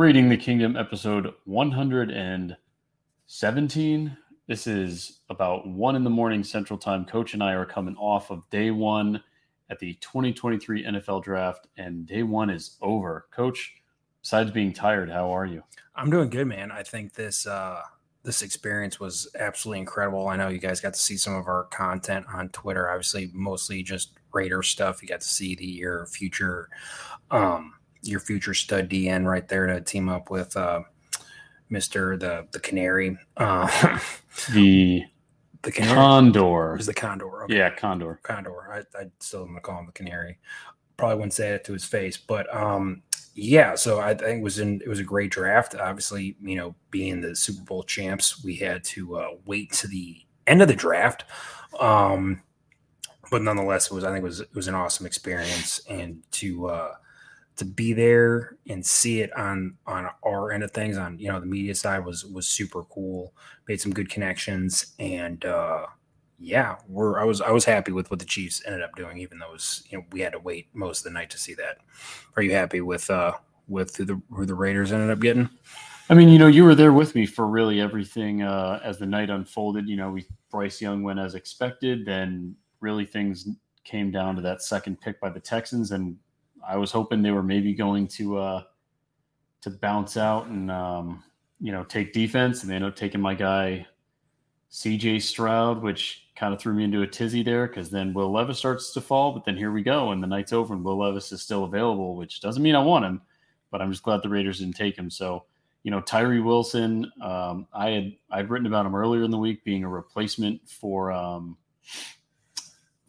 Raiding the Kingdom, episode 117. This is about one in the morning Central Time. Coach and I are coming off of day one at the 2023 NFL Draft, and day one is over. Coach, besides being tired, how are you? I'm doing good, man. I think this uh, this experience was absolutely incredible. I know you guys got to see some of our content on Twitter. Obviously, mostly just Raider stuff. You got to see the year future, um, your future stud DN right there to team up with uh, Mister the the Canary. Uh, the the canary Condor. It was the Condor. Okay. Yeah, Condor. Condor. I, I still am gonna call him the Canary. Probably wouldn't say it to his face, but um, yeah. So I think it was in it was a great draft. Obviously, you know, being the Super Bowl champs, we had to uh, wait to the end of the draft. Um, but nonetheless, it was I think it was it was an awesome experience, and to uh, to be there and see it on on our end of things on you know the media side was was super cool made some good connections and uh yeah we're i was i was happy with what the chiefs ended up doing even though it was you know we had to wait most of the night to see that are you happy with uh with who the who the raiders ended up getting I mean, you know, you were there with me for really everything uh, as the night unfolded. You know, we Bryce Young went as expected. Then really things came down to that second pick by the Texans, and I was hoping they were maybe going to uh, to bounce out and um, you know take defense, and they ended up taking my guy C.J. Stroud, which kind of threw me into a tizzy there because then Will Levis starts to fall, but then here we go, and the night's over, and Will Levis is still available, which doesn't mean I want him, but I'm just glad the Raiders didn't take him. So you know Tyree Wilson, um, I had I'd written about him earlier in the week being a replacement for. Um,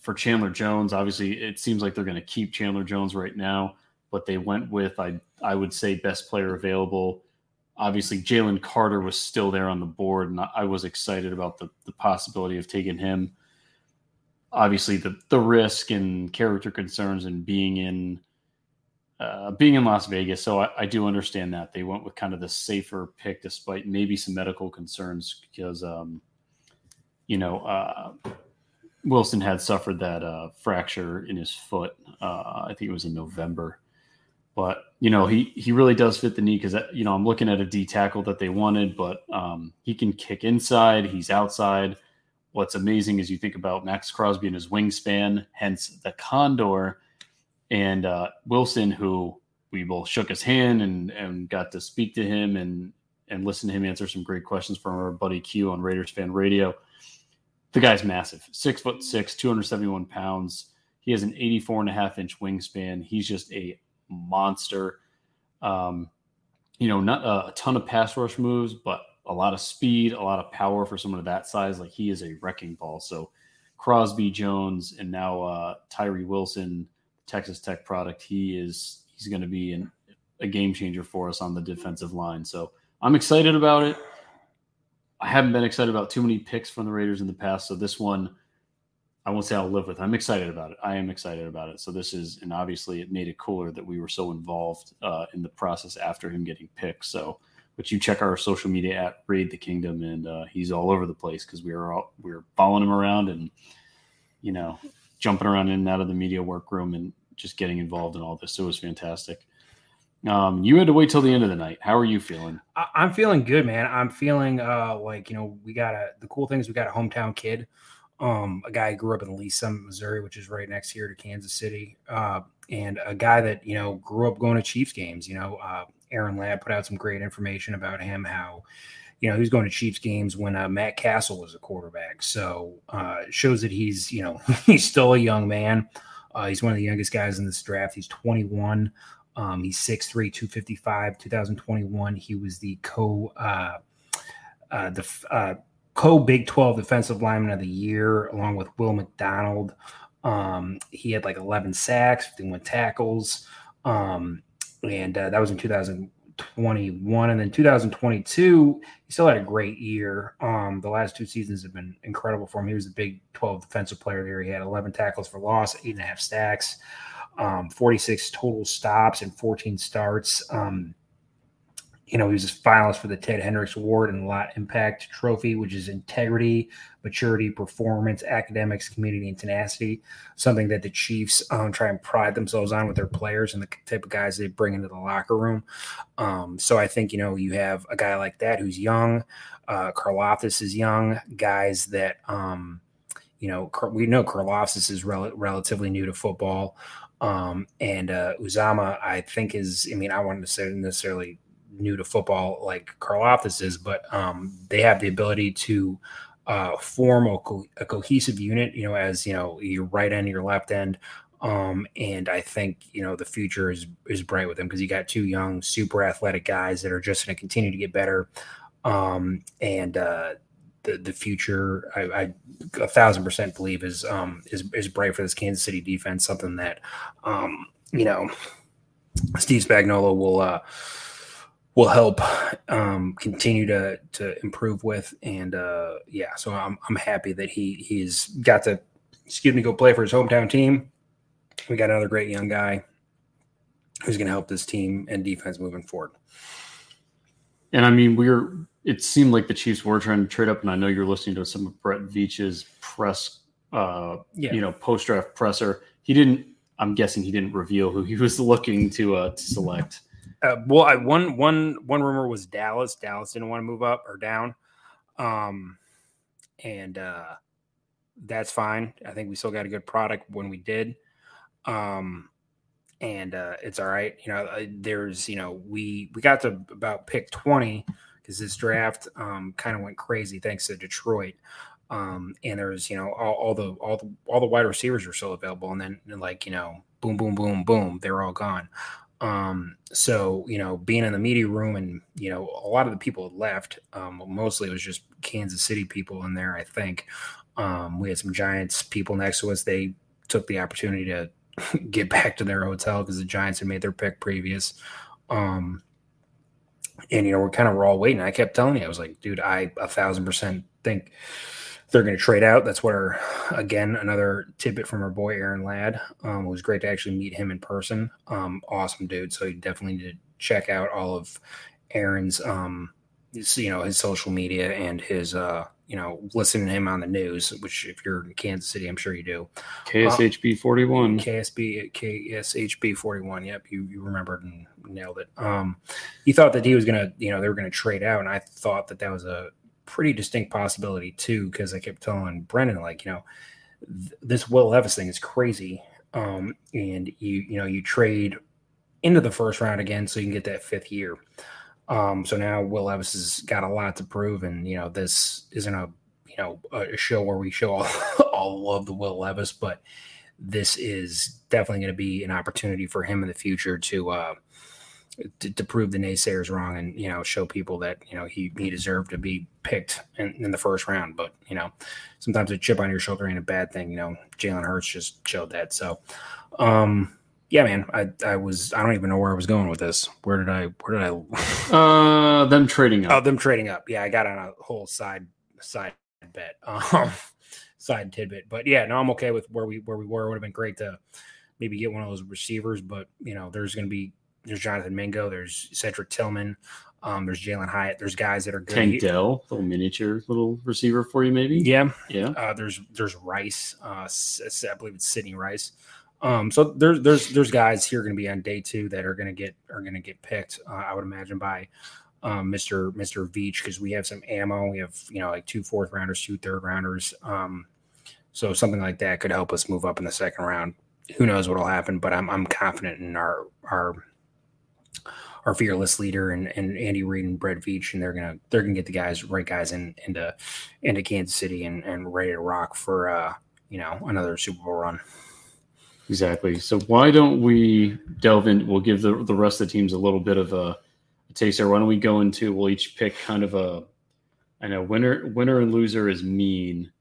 for Chandler Jones. Obviously, it seems like they're going to keep Chandler Jones right now, but they went with I I would say best player available. Obviously, Jalen Carter was still there on the board, and I was excited about the the possibility of taking him. Obviously, the the risk and character concerns and being in uh, being in Las Vegas, so I, I, do understand that they went with kind of the safer pick, despite maybe some medical concerns, because um, you know uh, Wilson had suffered that uh, fracture in his foot. Uh, I think it was in November. But you know he he really does fit the knee because you know I'm looking at a D tackle that they wanted, but um, he can kick inside. He's outside. What's amazing is you think about Maxx Crosby and his wingspan, hence the Condor, and uh, Wilson, who we both shook his hand and and got to speak to him and and listen to him answer some great questions from our buddy Q on Raiders Fan Radio the guy's massive. Six foot six 271 pounds. He has an 84 and a half inch wingspan. He's just a monster. Um, you know not a, a, ton of pass rush moves but a lot of speed a lot of power for someone of that size. Like he is a wrecking ball. So crosby jones and now uh, tyree wilson texas tech product he is he's going to be an, a game changer for us on the defensive line. So i'm excited about it I haven't been excited about too many picks from the Raiders in the past, so this one I won't say I'll live with. I'm excited about it. I am excited about it. So this is, and obviously it made it cooler that we were so involved uh, in the process after him getting picked. So, but you check our social media at Raid the Kingdom, and uh, he's all over the place because we were all we were following him around and you know jumping around in and out of the media workroom and just getting involved in all this. So it was fantastic. Um, you had to wait till the end of the night. How are you feeling? I, am feeling good, man. I'm feeling uh like you know we got a the cool thing is we got a hometown kid, um, a guy who grew up in Lee's Summit, Missouri, which is right next here to Kansas City, uh, and a guy that you know grew up going to Chiefs games. You know, uh, Aaron Ladd put out some great information about him how. You know, he was going to Chiefs games when uh, Matt Cassel was a quarterback. So uh, shows that he's, you know, he's still a young man. Uh, he's one of the youngest guys in this draft. He's 21. Um, he's 6'3, 255. 2021, he was the co uh, uh, the uh, co Big 12 defensive lineman of the year, along with Will McDonald. Um, he had like 11 sacks, 51 tackles. Um, and uh, that was in 2021. And then 2022, he still had a great year. Um, the last two seasons have been incredible for him. He was the Big 12 defensive player there. He had 11 tackles for loss, eight and a half sacks um, 46 total stops and 14 starts. Um, you know, he was a finalist for the Ted Hendricks Award and Lott Impact Trophy, which is integrity, maturity, performance, academics, community, and tenacity. Something that the Chiefs um, try and pride themselves on with their players and the type of guys they bring into the locker room. Um, so I think, you know, you have a guy like that who's young. Uh, Karlaftis is young. Guys that, um, you know, we know Karlaftis is rel- relatively new to football. Um, and uh, Uzomah, I think, is, I mean, I say necessarily new to football like Karlaftis is, but um, they have the ability to uh, form a, co- a, cohesive unit, you know, as, you know, your right end, your left end. Um, and I think, you know, the future is, is bright with them because you got two young, super athletic guys that are just going to continue to get better. Um, and, uh, the, the future, I, I, a thousand percent believe is, um, is, is bright for this Kansas City defense, something that, um, you know, Steve Spagnuolo will, uh, will help um, continue to to improve with. And uh, yeah, so I'm I'm happy that he he's got to excuse me go play for his hometown team. We got another great young guy who's going to help this team and defense moving forward. And I mean, we're it seemed like the Chiefs were trying to trade up, and I know you're listening to some of Brett Veach's press, uh, yeah. you know, post draft presser. He didn't. I'm guessing he didn't reveal who he was looking to uh, to select. Uh, well, I, one one one rumor was Dallas. Dallas didn't want to move up or down, um, and uh, that's fine. I think we still got a good product when we did, um, and uh, it's all right. You know, uh, there's you know we we got to about pick twenty because this draft um, kind of went crazy thanks to Detroit. Um, and there's you know all, all, the all the all the wide receivers are still available, and then like you know boom boom boom boom they're all gone. Um, so you know, being in the media room and you know, a lot of the people had left. Um, mostly it was just Kansas City people in there. I think um, we had some Giants people next to us. They took the opportunity to get back to their hotel because the Giants had made their pick previous. Um, and you know, we're kind of we're all waiting. I kept telling you, I was like, dude, I a thousand percent think they're going to trade out. That's what our, again, another tidbit from our boy Aaron Ladd. Um, it was great to actually meet him in person. Um, awesome dude. So you definitely need to check out all of Aaron's, um, you know, his social media and his, uh, you know, listening to him on the news, which if you're in Kansas City, I'm sure you do. KSHB 41. KSB, KSHB 41. Yep. You, you remembered and nailed it. Um, he thought that he was going to, you know, they were going to trade out. And I thought that that was a, pretty distinct possibility too, because I kept telling Brendan, like, you know, th- this Will Levis thing is crazy. Um, and you, you know, you trade into the first round again so you can get that fifth year. Um, so now Will Levis has got a lot to prove, and you know, this isn't a you know a show where we show all, all of the Will Levis, but this is definitely going to be an opportunity for him in the future to uh, to, to, prove the naysayers wrong and you know show people that you know he he deserved to be picked in, in, the first round. But you know, sometimes a chip on your shoulder ain't a bad thing. You know, Jalen Hurts just showed that. So, um, yeah, man, I I was I don't even know where I was going with this. Where did I where did I? uh, them trading up. Oh, them trading up. Yeah, I got on a whole side side bet. Um, side tidbit. But yeah, no, I'm okay with where we where we were. It would have been great to maybe get one of those receivers, but you know, there's going to be there's Jonathan Mingo, there's Cedric Tillman, um, there's Jalin Hyatt, there's guys that are good. Tank Dell, little miniature little receiver for you, maybe. Yeah, yeah. Uh, there's there's Rice, uh, I believe it's Sidney Rice. Um, so there's there's there's guys here going to be on day two that are going to get are going to get picked. Uh, I would imagine by um, Mr. Mr. Veach because we have some ammo. We have you know like two fourth rounders, two third rounders. Um, so something like that could help us move up in the second round. Who knows what'll happen? But I'm I'm confident in our our our fearless leader and, and Andy Reid and Brett Veach, and they're gonna they're gonna get the guys right guys in into into Kansas City and, and ready to rock for uh you know another Super Bowl run. Exactly. So why don't we delve in? We'll give the the rest of the teams a little bit of a, a taste there. Why don't we go into? We'll each pick kind of a. I know winner winner and loser is mean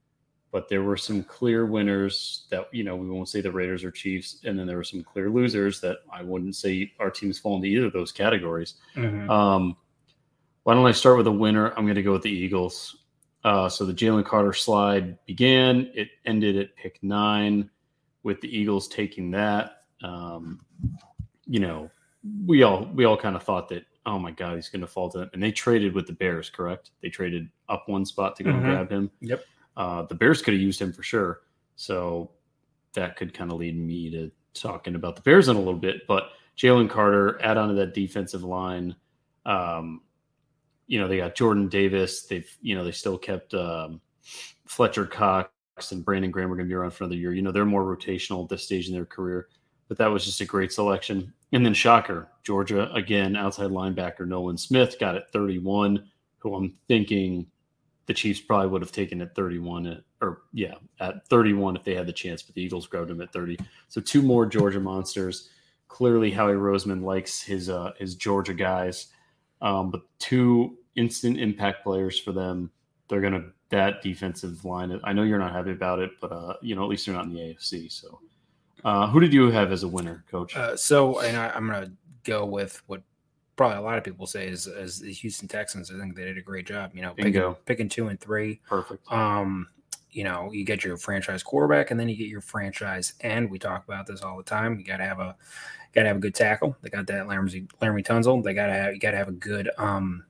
but there were some clear winners that you know we won't say the Raiders or Chiefs, and then there were some clear losers that I wouldn't say our teams fall into either of those categories. Mm-hmm. Um, why don't I start with a winner? I'm going to go with the Eagles. Uh, so the Jalen Carter slide began. It ended at pick nine, with the Eagles taking that. Um, you know, we all we all kind of thought that oh my god, he's going to fall to them. And they traded with the Bears, correct? They traded up one spot to go and Mhm. grab him. Yep. Uh, the Bears could have used him for sure. So that could kind of lead me to talking about the Bears in a little bit. But Jalen Carter, add on to that defensive line. Um, you know, they got Jordan Davis. They've, you know, they still kept um, Fletcher Cox and Brandon Graham are going to be around for another year. You know, they're more rotational at this stage in their career. But that was just a great selection. And then shocker, Georgia again, outside linebacker Nolan Smith got at 31, who I'm thinking the Chiefs probably would have taken at 31, at, or yeah, at 31 if they had the chance, but the Eagles grabbed him at 30. So two more Georgia monsters. Clearly, Howie Roseman likes his uh, his Georgia guys, um, but two instant impact players for them. They're gonna that defensive line. I know you're not happy about it, but uh, you know at least they're not in the AFC. So, uh, who did you have as a winner, Coach? Uh, so, and I, I'm going to go with what probably a lot of people say is, is the Houston Texans. I think they did a great job. You know, picking, picking two and three. Perfect. Um, you know, you get your franchise quarterback, and then you get your franchise end. We talk about this all the time. You got to have a got to have a good tackle. They got that Laremy Laremy Tunsil. They got to have you got to have a good um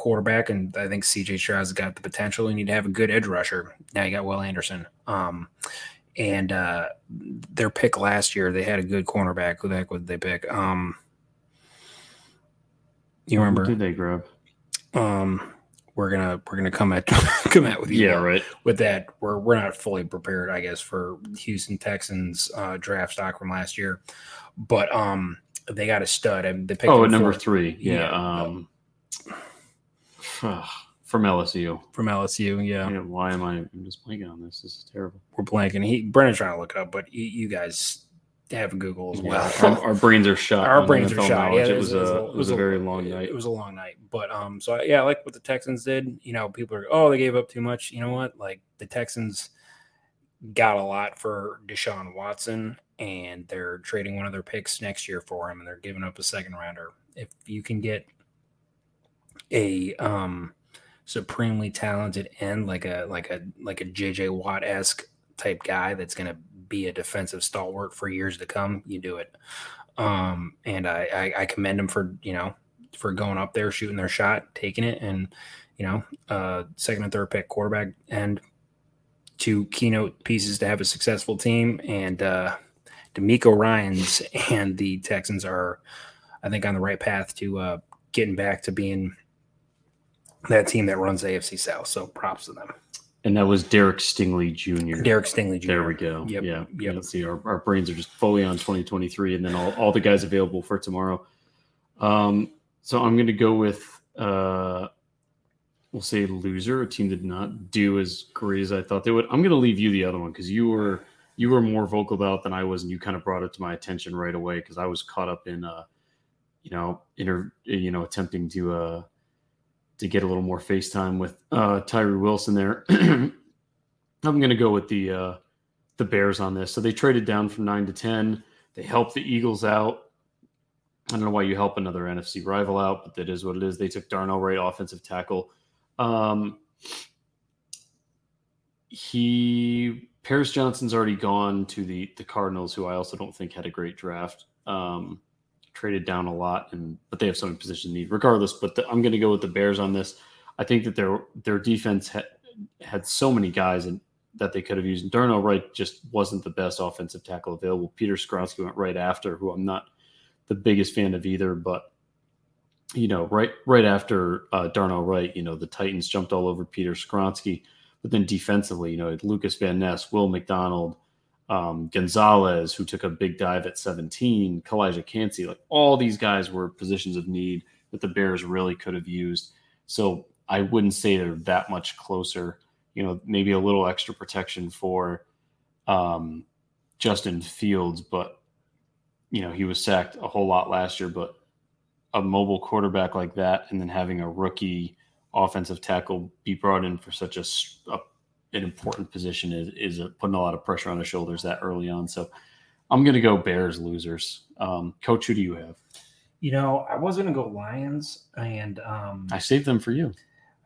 quarterback, and I think CJ Stroud's got the potential. You need to have a good edge rusher. Now you got Will Anderson. Um, and uh, their pick last year, they had a good cornerback. Who the heck would they pick? Um, you Who remember? did they grab? Um, we're gonna we're gonna come at come at with you. Yeah, right. With that, we're we're not fully prepared, I guess, for Houston Texans uh, draft stock from last year, but um, they got a stud. I mean, they picked Oh, at number fourth three. Yeah. Yeah. Um, from LSU. from LSU. Yeah, Yeah, why am I I'm just blanking on this? This is terrible. we're blanking. He Brennan's trying to look it up, but you, you guys have Google as well. Yeah, our, our brains are shot. Our brains are shot. Yeah, it was, a, it was a very long night. It was a long night, but um, so yeah, I like what the Texans did. You know, people are oh they gave up too much. You know what? Like the Texans got a lot for Deshaun Watson, and they're trading one of their picks next year for him, and they're giving up a second rounder. If you can get a um supremely talented end like a like a like a JJ Watt esque type guy that's going to be a defensive stalwart for years to come, you do it. Um, and I, I, I commend them for you know for going up there, shooting their shot, taking it, and you know, uh, second and third pick quarterback and two keynote pieces to have a successful team. And uh, DeMeco Ryans and the Texans are, I think, on the right path to uh, getting back to being that team that runs AFC South. So props to them. and that was Derek Stingley Jr. Derek Stingley Jr. There we go. Yep, Yeah. yep. Let's see. Our, our brains are just fully on 2023 and then all, all the guys available for tomorrow. Um, so I'm going to go with, uh, we'll say loser, a team did not do as great as I thought they would. I'm going to leave you the other one because you were, you were more vocal about it than I was. And you kind of brought it to my attention right away because I was caught up in, uh, you know, inter, you know, attempting to, uh, to get a little more FaceTime with uh, Tyree Wilson there. I'm going to go with the uh, the Bears on this. So they traded down from nine to ten. They helped the Eagles out. I don't know why you help another NFC rival out, but that is what it is. They took Darnell Wright, offensive tackle. Um, he Paris Johnson's already gone to the the Cardinals, who I also don't think had a great draft. Um, traded down a lot, and but they have some position need regardless. But the, I'm going to go with the Bears on this. I think that their their defense had had so many guys and that they could have used. Darnell Wright just wasn't the best offensive tackle available. Peter Skoronski went right after, who I'm not the biggest fan of either, but you know, right right after uh, Darnell Wright, you know, the Titans jumped all over Peter Skoronski. But then defensively, you know, Lucas Van Ness, Will McDonald, um, Gonzalez, who took a big dive at 17, Calijah Kancey, like all these guys were positions of need that the Bears really could have used. So I wouldn't say they're that much closer. You know, maybe a little extra protection for um, Justin Fields, but you know he was sacked a whole lot last year. But a mobile quarterback like that, and then having a rookie offensive tackle be brought in for such a, a an important position is is putting a lot of pressure on his shoulders that early on. So I'm going to go Bears losers. Um, Coach, who do you have? You know, I was going to go Lions, and um, I saved them for you.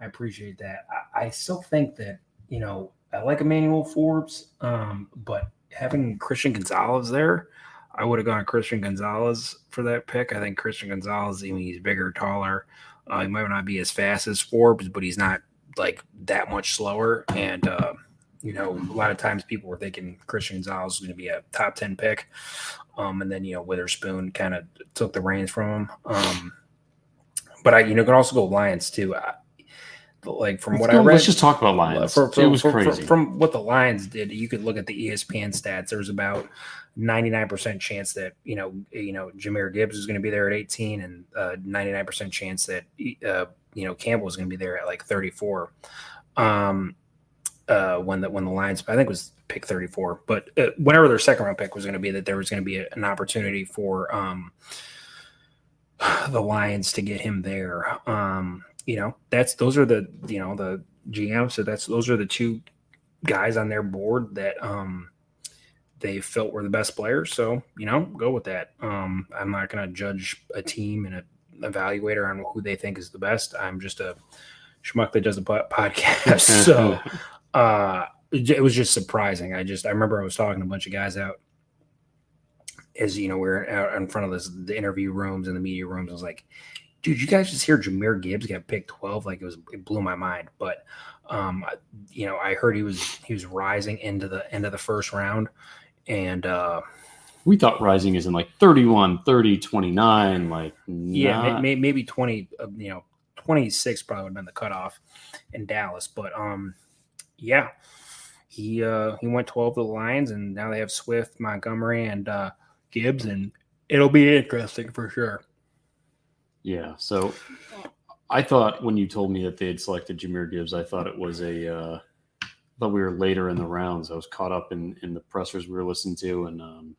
I appreciate that. I, I still think that you know I like Emmanuel Forbes, um, but having Christian Gonzalez there, I would have gone Christian Gonzalez for that pick. I think Christian Gonzalez, I mean, he's bigger, taller. Uh, he might not be as fast as Forbes, but he's not like that much slower. And uh, you know, a lot of times people were thinking Christian Gonzalez was going to be a top 10 pick. Um, and then, you know, Witherspoon kind of took the reins from him. Um, but I, you know, can also go Lions too. I, like from what I read, let's just talk about Lions. for, for, it was crazy. from what the Lions did, you could look at the ESPN stats. There was about 99% chance that, you know, you know, Jahmyr Gibbs is going to be there at 18 and uh, 99% chance that, uh, you know, Campbell is going to be there at like 34. Um, uh, when the when the Lions, I think it was pick 34, but uh, whenever their second round pick was going to be, that there was going to be a, an opportunity for um, the Lions to get him there. Um, you know, that's those are the you know the GM. So that's those are the two guys on their board that um, they felt were the best players. So you know, go with that. Um, I'm not going to judge a team and a evaluator on who they think is the best. I'm just a schmuck that does a podcast. so uh, it was just surprising. I just I remember I was talking to a bunch of guys out as you know we are out in front of this the interview rooms and the media rooms. I was like, dude, you guys just hear Jahmyr Gibbs got picked 12? Like it was it blew my mind. But um, I- you know, I heard he was he was rising into the end of the first round, and uh, we thought Rising is in like 31, 30, 29. Like, yeah, may, may, maybe 20, uh, you know, 26 probably would have been the cutoff in Dallas. But um, yeah, he uh, he went 12 to the Lions, and now they have Swift, Montgomery, and uh, Gibbs, and it'll be interesting for sure. Yeah. So I thought when you told me that they had selected Jahmyr Gibbs, I thought it was a, uh, thought we were later in the rounds. I was caught up in, in the pressers we were listening to, and um,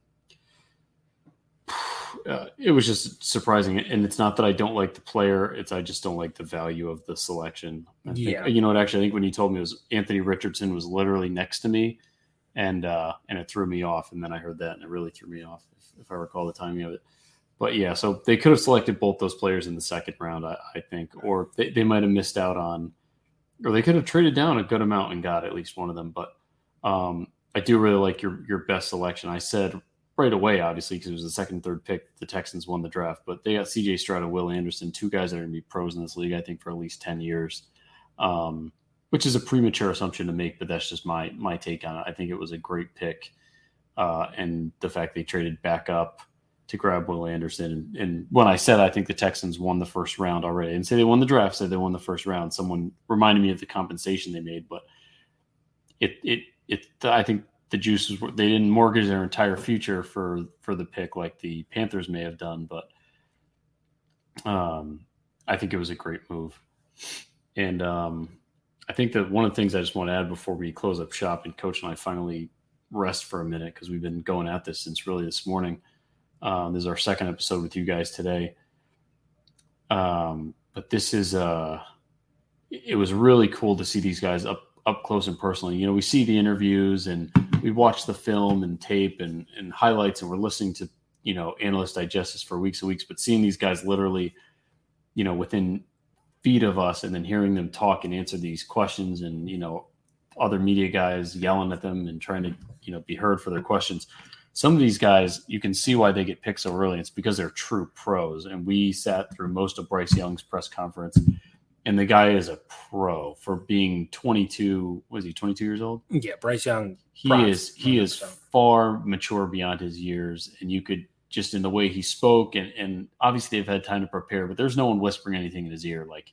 uh, it was just surprising. And it's not that I don't like the player; it's I just don't like the value of the selection. I think- Yeah. you know what? Actually, I think when you told me it was Anthony Richardson was literally next to me, and uh, and it threw me off. And then I heard that, and it really threw me off, if, if I recall the timing of it but yeah, so they could have selected both those players in the second round, I, I think, or they, they might have missed out on, or they could have traded down a good amount and got at least one of them. But um, I do really like your your best selection. I said right away, obviously, because it was the second, third pick, the Texans won the draft, but they got C.J. Stroud and Will Anderson, two guys that are going to be pros in this league, I think, for at least ten years. Um, which is a premature assumption to make, but that's just my my take on it. I think it was a great pick, uh, and the fact they traded back up to grab Will Anderson. And, and when I said I think the Texans won the first round already, and say they won the draft, said they won the first round. Someone reminded me of the compensation they made, but it it it I think the juices were they didn't mortgage their entire future for for the pick like the Panthers may have done, but um, I think it was a great move. And um, I think that one of the things I just want to add before we close up shop and Coach and I finally rest for a minute because we've been going at this since really this morning. Um, this is our second episode with you guys today. Um, but this is uh, it was really cool to see these guys up up close and personally. You know, we see the interviews and we watch the film and tape and, and highlights, and we're listening to you know analyst digest this for weeks and weeks. But seeing these guys literally, you know, within feet of us, and then hearing them talk and answer these questions, and you know, other media guys yelling at them and trying to you know be heard for their questions some of these guys, you can see why they get picked so early. It's because they're true pros. And we sat through most of Bryce Young's press conference, and the guy is a pro for being 22. Was he 22 years old? Yeah, Bryce Young. He is. He is far mature beyond his years, and you could just in the way he spoke, and and obviously they've had time to prepare, but there's no one whispering anything in his ear. Like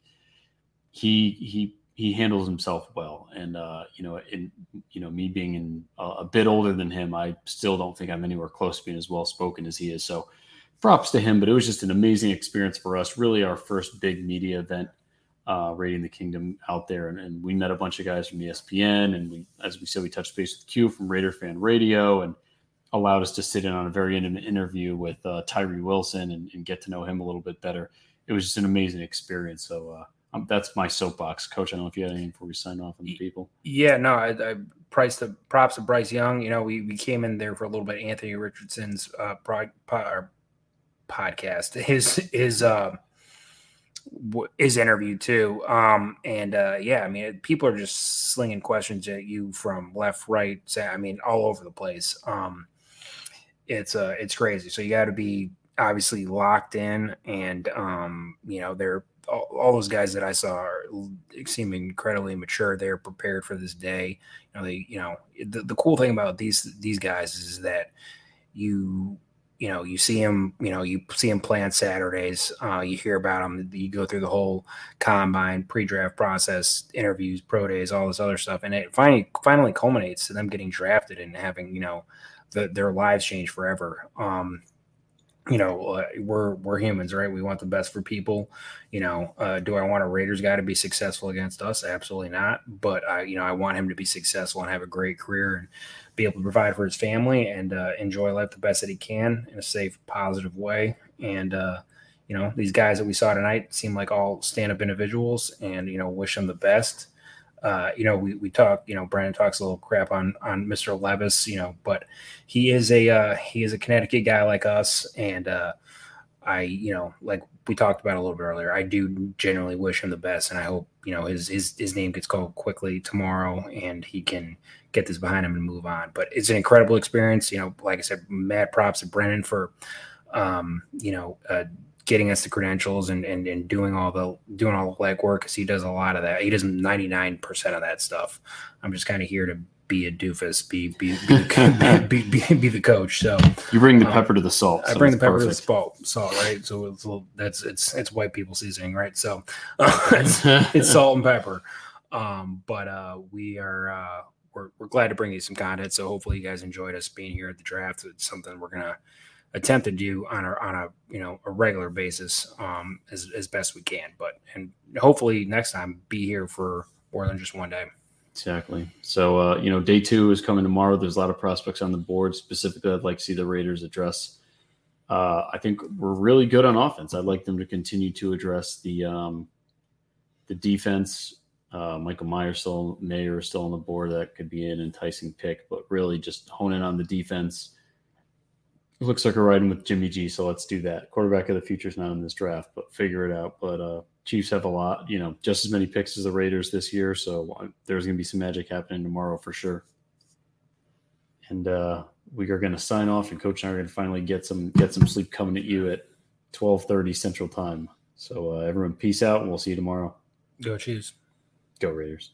he he he handles himself well, and uh, you know, in you know, me being in a, bit older than him, I still don't think I'm anywhere close to being as well spoken as he is. So, props to him. But it was just an amazing experience for us. Really, our first big media event, uh, raiding the kingdom out there, and, and we met a bunch of guys from ESPN, and we, as we said, we touched base with Q from Raider Fan Radio, and allowed us to sit in on a very intimate interview with uh, Tyree Wilson and, and get to know him a little bit better. It was just an amazing experience. So. Um, that's my soapbox, Coach. I don't know if you had anything before we sign off on the people. Yeah, no, I, I priced the props to Bryce Young. You know, we, we came in there for a little bit. Anthony Richardson's uh, pod, or podcast, his his uh, his interview too. Um, and uh, yeah, I mean, people are just slinging questions at you from left, right. I mean, all over the place. Um, it's uh it's crazy. So you got to be obviously locked in, and um, you know they're all, all, those guys that I saw are, seem incredibly mature. They're prepared for this day. You know, they you know the, the cool thing about these these guys is that you you know you see him you know you see him play on saturdays uh, you hear about him you go through the whole combine pre-draft process interviews pro days all this other stuff and it finally finally culminates to them getting drafted and having you know the, their lives change forever um, you know, uh, we're we're humans, right? We want the best for people. You know, uh, do I want a Raiders guy to be successful against us? Absolutely not. But I, you know, I want him to be successful and have a great career and be able to provide for his family and uh, enjoy life the best that he can in a safe, positive way. And uh, you know, these guys that we saw tonight seem like all stand-up individuals, and you know, wish them the best uh, you know, we, we talk, you know, Brandon talks a little crap on on Mr. Levis, you know, but he is a uh, he is a Connecticut guy like us, and uh, I, you know, like we talked about a little bit earlier, I do genuinely wish him the best, and I hope you know his his his name gets called quickly tomorrow, and he can get this behind him and move on. But it's an incredible experience, you know. Like I said, mad props to Brennan for, um, you know, uh, getting us the credentials and, and, and doing all the doing all the legwork because he does a lot of that. He does ninety nine percent of that stuff. I'm just kind of here to be a doofus, be be be, the, be, be, be, the coach. So you bring the um, pepper to the salt. I bring the pepper perfect. to the salt, salt, right? So it's little, that's it's it's white people seasoning, right? So uh, it's, it's salt and pepper. Um, but uh, we are uh, we're we're glad to bring you some content. So hopefully you guys enjoyed us being here at the draft. It's something we're gonna attempt to do on a on a you know a regular basis um, as as best we can. But and hopefully next time be here for more than just one day. Exactly. So uh, you know, day two is coming tomorrow. There's a lot of prospects on the board. Specifically, I'd like to see the Raiders address. Uh, I think we're really good on offense. I'd like them to continue to address the um, the defense. Uh, Michael Myers still Mayer still on the board. That could be an enticing pick, but really just hone in on the defense it looks like we're riding with Jimmy G, so let's do that. Quarterback of the future is not in this draft, but figure it out. But uh, Chiefs have a lot, you know, just as many picks as the Raiders this year, so uh, there's going to be some magic happening tomorrow for sure. And uh, we are going to sign off, and Coach and I are going to finally get some get some sleep coming at you at 12:30 Central Time. So uh, everyone, peace out, and we'll see you tomorrow. Go Chiefs. Go Raiders.